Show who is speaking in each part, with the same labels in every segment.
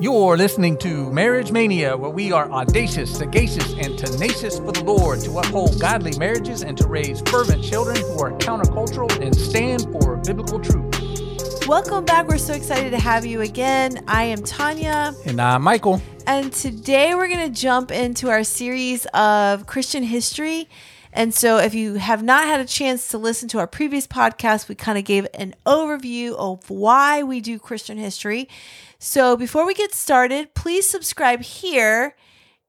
Speaker 1: You're listening to Marriage Mania, where we are audacious, sagacious, and tenacious for the Lord to uphold godly marriages and to raise fervent children who are countercultural and stand for biblical truth.
Speaker 2: Welcome back. We're so excited to have you again. I am Tanya.
Speaker 1: And I'm Michael.
Speaker 2: And today we're going to jump into our series of Christian history. And so, if you have not had a chance to listen to our previous podcast, we kind of gave an overview of why we do Christian history. So, before we get started, please subscribe here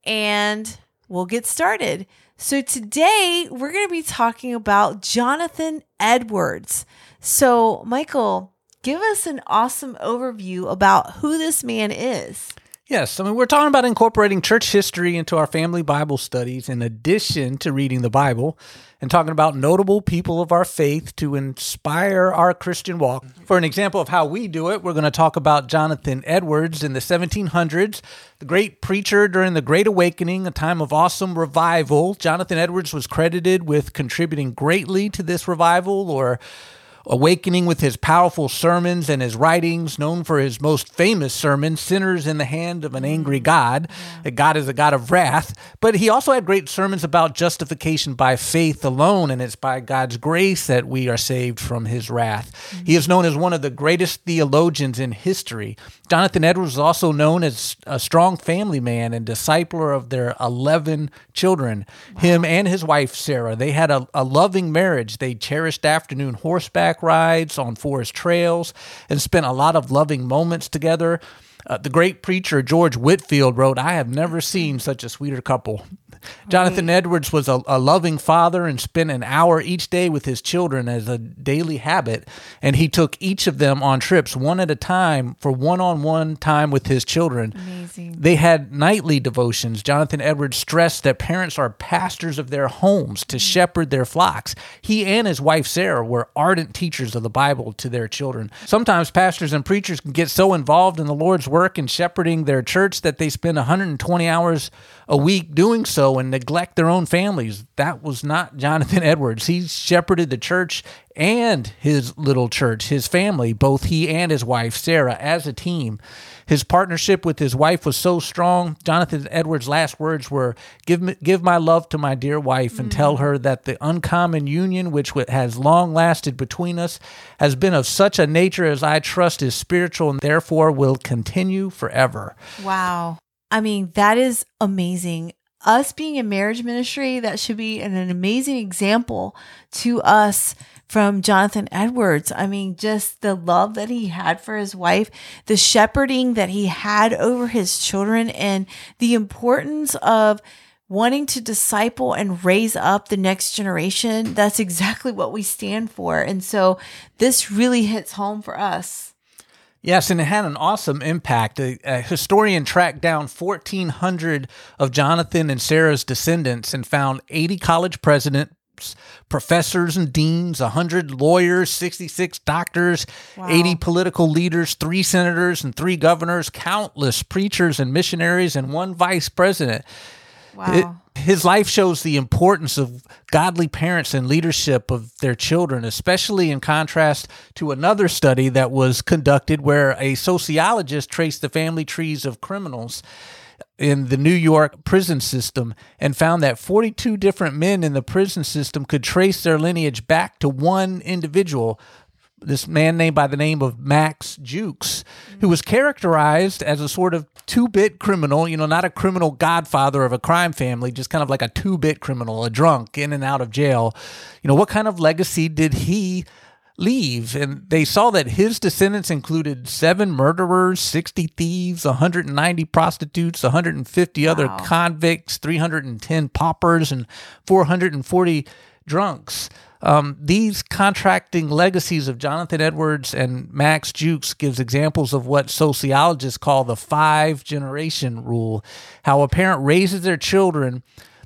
Speaker 2: and we'll get started. So, today we're going to be talking about Jonathan Edwards. So, Michael, give us an awesome overview about who this man is.
Speaker 1: Yes, I mean, we're talking about incorporating church history into our family Bible studies in addition to reading the Bible and talking about notable people of our faith to inspire our Christian walk. For an example of how we do it, we're going to talk about Jonathan Edwards in the 1700s, the great preacher during the Great Awakening, a time of awesome revival. Jonathan Edwards was credited with contributing greatly to this revival or awakening with his powerful sermons and his writings, known for his most famous sermon, Sinners in the Hand of an Angry God, that God is a God of wrath. But he also had great sermons about justification by faith alone, and it's by God's grace that we are saved from his wrath. Mm-hmm. He is known as one of the greatest theologians in history. Jonathan Edwards is also known as a strong family man and discipler of their 11 children. Wow. Him and his wife, Sarah, they had a, a loving marriage. They cherished afternoon horseback rides on forest trails and spent a lot of loving moments together. Uh, the great preacher George Whitefield wrote, I have never seen such a sweeter couple. Jonathan Edwards was a, a, loving father and spent an hour each day with his children as a daily habit. And he took each of them on trips one at a time for one on one time with his children. Amazing. They had nightly devotions. Jonathan Edwards stressed that parents are pastors of their homes to mm-hmm. shepherd their flocks. He and his wife Sarah were ardent teachers of the Bible to their children. Sometimes pastors and preachers can get so involved in the Lord's work and shepherding their church that they spend 120 hours a week doing so and neglect their own families. That was not Jonathan Edwards. He shepherded the church and his little church, his family, both he and his wife, Sarah, as a team. His partnership with his wife was so strong. Jonathan Edwards' last words were, Give, me, give my love to my dear wife and mm. tell her that the uncommon union which has long lasted between us has been of such a nature as I trust is spiritual and therefore will continue forever.
Speaker 2: Wow. I mean, that is amazing. Us being in marriage ministry, that should be an, an amazing example to us from Jonathan Edwards. I mean, just the love that he had for his wife, the shepherding that he had over his children, and the importance of wanting to disciple and raise up the next generation. That's exactly what we stand for. And so this really hits home for us.
Speaker 1: Yes, and it had an awesome impact. A, a, uh, historian tracked down 1,400 of Jonathan and Sarah's descendants and found 80 college presidents, professors and deans, 100 lawyers, 66 doctors, wow. 80 political leaders, three senators and three governors, countless preachers and missionaries, and one vice president. Wow. It, his life shows the importance of godly parents and leadership of their children, especially in contrast to another study that was conducted where a sociologist traced the family trees of criminals in the New York prison system and found that 42 different men in the prison system could trace their lineage back to one individual this man named by the name of Max Jukes, who was characterized as a sort of two bit criminal, you know, not a criminal godfather of a crime family, just kind of like a two bit criminal, a drunk in and out of jail. You know, what kind of legacy did he leave? And they saw that his descendants included seven murderers, 60 thieves, 190 prostitutes, 150 wow. other convicts, 310 paupers, and 440 drunks. Um, these contracting legacies of Jonathan Edwards and Max Jukes gives examples of what sociologists call the five generation rule, how a parent raises their children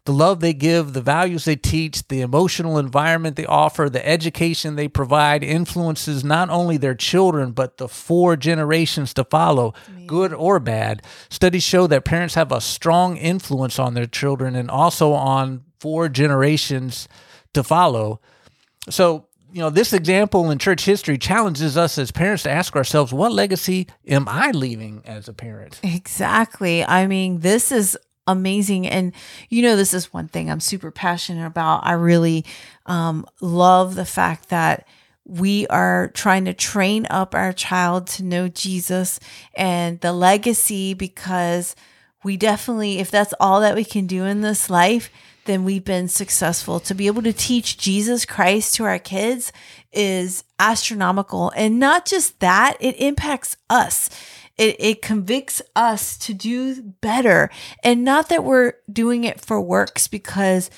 Speaker 1: the love they give, the values they teach, the emotional environment they offer, the education they provide influences not only their children, but the four generations to follow, good or bad. Studies show that parents have a strong influence on their children and also on four generations to follow. So you know, this example in church history challenges us as parents to ask ourselves, what legacy am I leaving as a parent?
Speaker 2: Exactly. I mean, this is amazing. And, you know, this is one thing I'm super passionate about. I really um, love the fact that we are trying to train up our child to know Jesus and the legacy because we definitely, if that's all that we can do in this life, then we've been successful. To be able to teach Jesus Christ to our kids is astronomical. And not just that, it impacts us. It, it convicts us to do better. And not that we're doing it for works because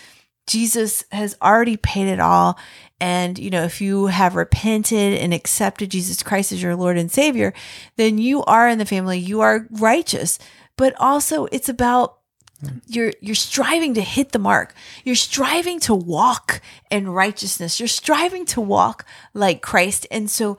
Speaker 2: Jesus has already paid it all. And, you know, if you have repented and accepted Jesus Christ as your Lord and Savior, then you are in the family, you are righteous. But also, it's about you're you're striving to hit the mark you're striving to walk in righteousness you're striving to walk like christ and so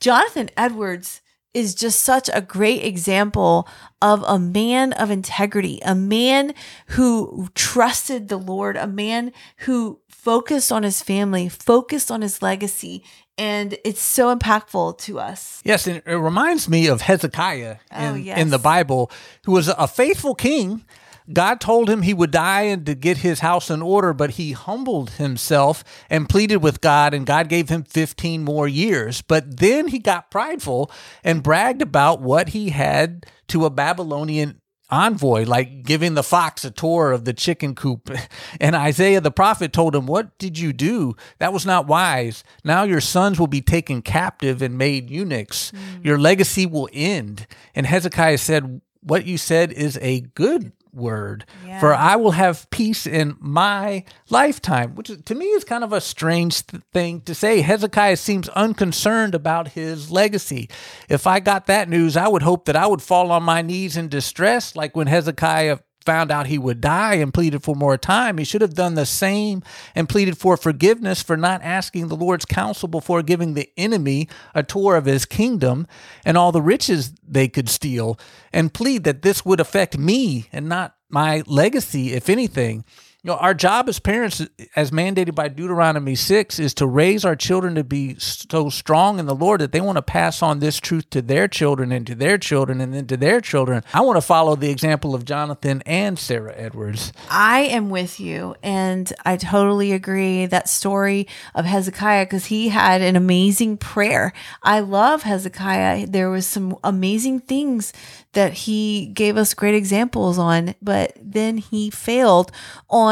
Speaker 2: jonathan edwards is just such a great example of a man of integrity a man who trusted the lord a man who focused on his family focused on his legacy and it's so impactful to us.
Speaker 1: Yes, and it reminds me of Hezekiah oh, in,
Speaker 2: Oh, yes.
Speaker 1: in the Bible, who was a faithful king. God told him he would die and to get his house in order, but he humbled himself and pleaded with God, and God gave him 15 more years. But then he got prideful and bragged about what he had to a Babylonian envoy, like giving the fox a tour of the chicken coop. And Isaiah the prophet told him, What did you do? That was not wise. Now your sons will be taken captive and made eunuchs. Hmm. Your legacy will end. And Hezekiah said, What you said is a good word for I will have peace in my lifetime, which to me is kind of a strange th- thing to say. Hezekiah seems unconcerned about his legacy. If I got that news, I would hope that I would fall on my knees in distress, like when Hezekiah found out he would die and pleaded for more time. He should have done the same and pleaded for forgiveness for not asking the Lord's counsel before giving the enemy a tour of his kingdom and all the riches they could steal, and plead that this would affect me and not my legacy, if anything. You know, our job as parents, as mandated by Deuteronomy 6, is to raise our children to be so strong in the Lord that they want to pass on this truth to their children and to their children and then to their children. I want to follow the example of Jonathan and Sarah Edwards.
Speaker 2: I am with you, and I totally agree. That story of Hezekiah, because he had an amazing prayer. I love Hezekiah. There was some amazing things that he gave us great examples on, but then he failed on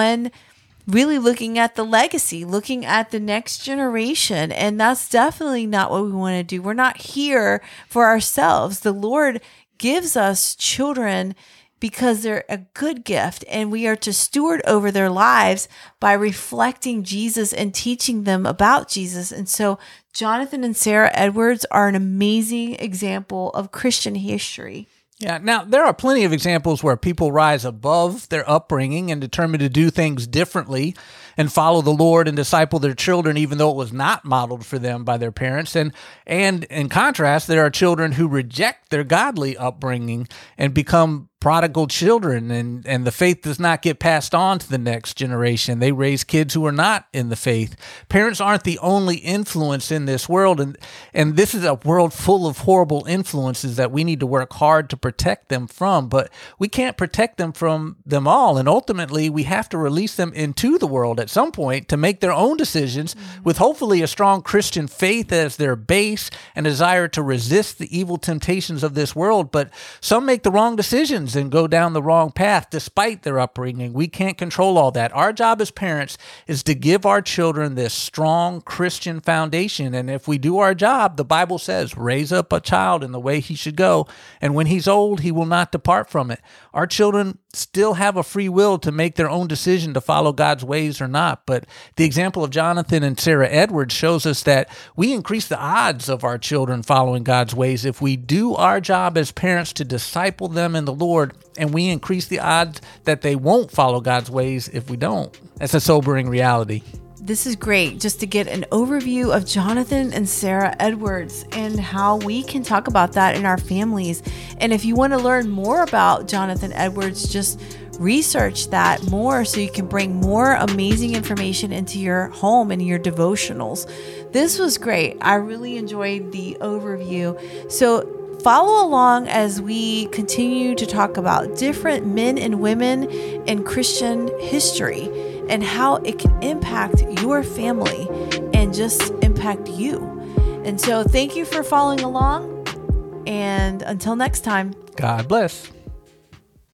Speaker 2: really looking at the legacy, looking at the next generation. And that's definitely not what we want to do. We're not here for ourselves. The Lord gives us children because they're a good gift and we are to steward over their lives by reflecting Jesus and teaching them about Jesus. And so Jonathan and Sarah Edwards are an amazing example of Christian history.
Speaker 1: Yeah. Now, there are plenty of examples where people rise above their upbringing and determine to do things differently and follow the Lord and disciple their children, even though it was not modeled for them by their parents. And, and in contrast, there are children who reject their godly upbringing and become prodigal children and, and the faith does not get passed on to the next generation. They raise kids who are not in the faith. Parents aren't the only influence in this world and and this is a world full of horrible influences that we need to work hard to protect them from, but we can't protect them from them all and ultimately we have to release them into the world at some point to make their own decisions mm-hmm. with hopefully a strong Christian faith as their base and desire to resist the evil temptations of this world, but some make the wrong decisions and go down the wrong path despite their upbringing. We can't control all that. Our job as parents is to give our children this strong Christian foundation. And if we do our job, the Bible says, raise up a child in the way he should go. And when he's old, he will not depart from it. Our children still have a free will to make their own decision to follow God's ways or not. But the example of Jonathan and Sarah Edwards shows us that we increase the odds of our children following God's ways if we do our job as parents to disciple them in the Lord, and we increase the odds that they won't follow God's ways if we don't. That's a sobering reality.
Speaker 2: this is great just to get an overview of Jonathan and Sarah Edwards and how we can talk about that in our families. And if you want to learn more about Jonathan Edwards, just research that more so you can bring more amazing information into your home and your devotionals. This was great. I really enjoyed the overview. So, follow along as we continue to talk about different men and women in Christian history and how it can impact your family and just impact you. And so, thank you for following along. And until next time,
Speaker 1: God bless.